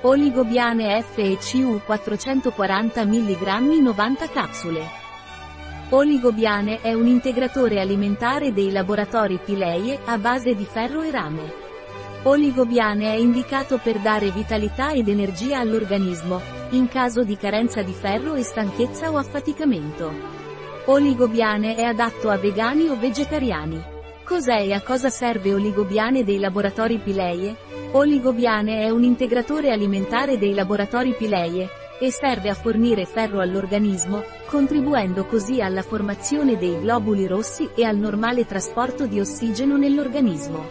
Oligobiane FECU 440 mg 90 capsule. Oligobiane è un integratore alimentare dei laboratori Pileie a base di ferro e rame. Oligobiane è indicato per dare vitalità ed energia all'organismo, in caso di carenza di ferro e stanchezza o affaticamento. Oligobiane è adatto a vegani o vegetariani. Cos'è e a cosa serve Oligobiane dei laboratori Pileie? Oligobiane è un integratore alimentare dei laboratori Pileie, e serve a fornire ferro all'organismo, contribuendo così alla formazione dei globuli rossi e al normale trasporto di ossigeno nell'organismo.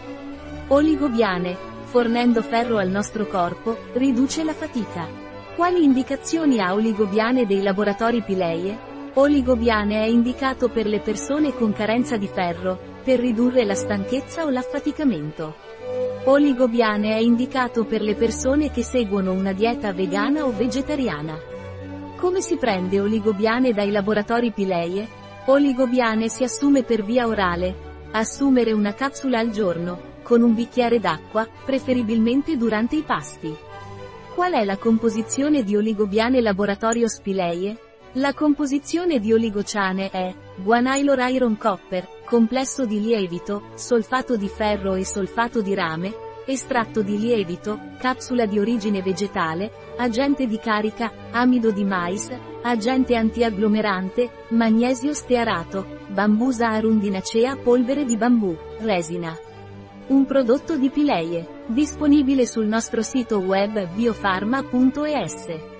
Oligobiane, fornendo ferro al nostro corpo, riduce la fatica. Quali indicazioni ha Oligobiane dei laboratori Pileie? Oligobiane è indicato per le persone con carenza di ferro, per ridurre la stanchezza o l'affaticamento. Oligobiane è indicato per le persone che seguono una dieta vegana o vegetariana. Come si prende oligobiane dai laboratori Pileie? Oligobiane si assume per via orale. Assumere una capsula al giorno, con un bicchiere d'acqua, preferibilmente durante i pasti. Qual è la composizione di oligobiane laboratorio Spileie? La composizione di oligociane è guanylor iron copper, complesso di lievito, solfato di ferro e solfato di rame, estratto di lievito, capsula di origine vegetale, agente di carica, amido di mais, agente antiagglomerante, magnesio stearato, bambusa arundinacea polvere di bambù, resina. Un prodotto di Pileie, disponibile sul nostro sito web biofarma.es.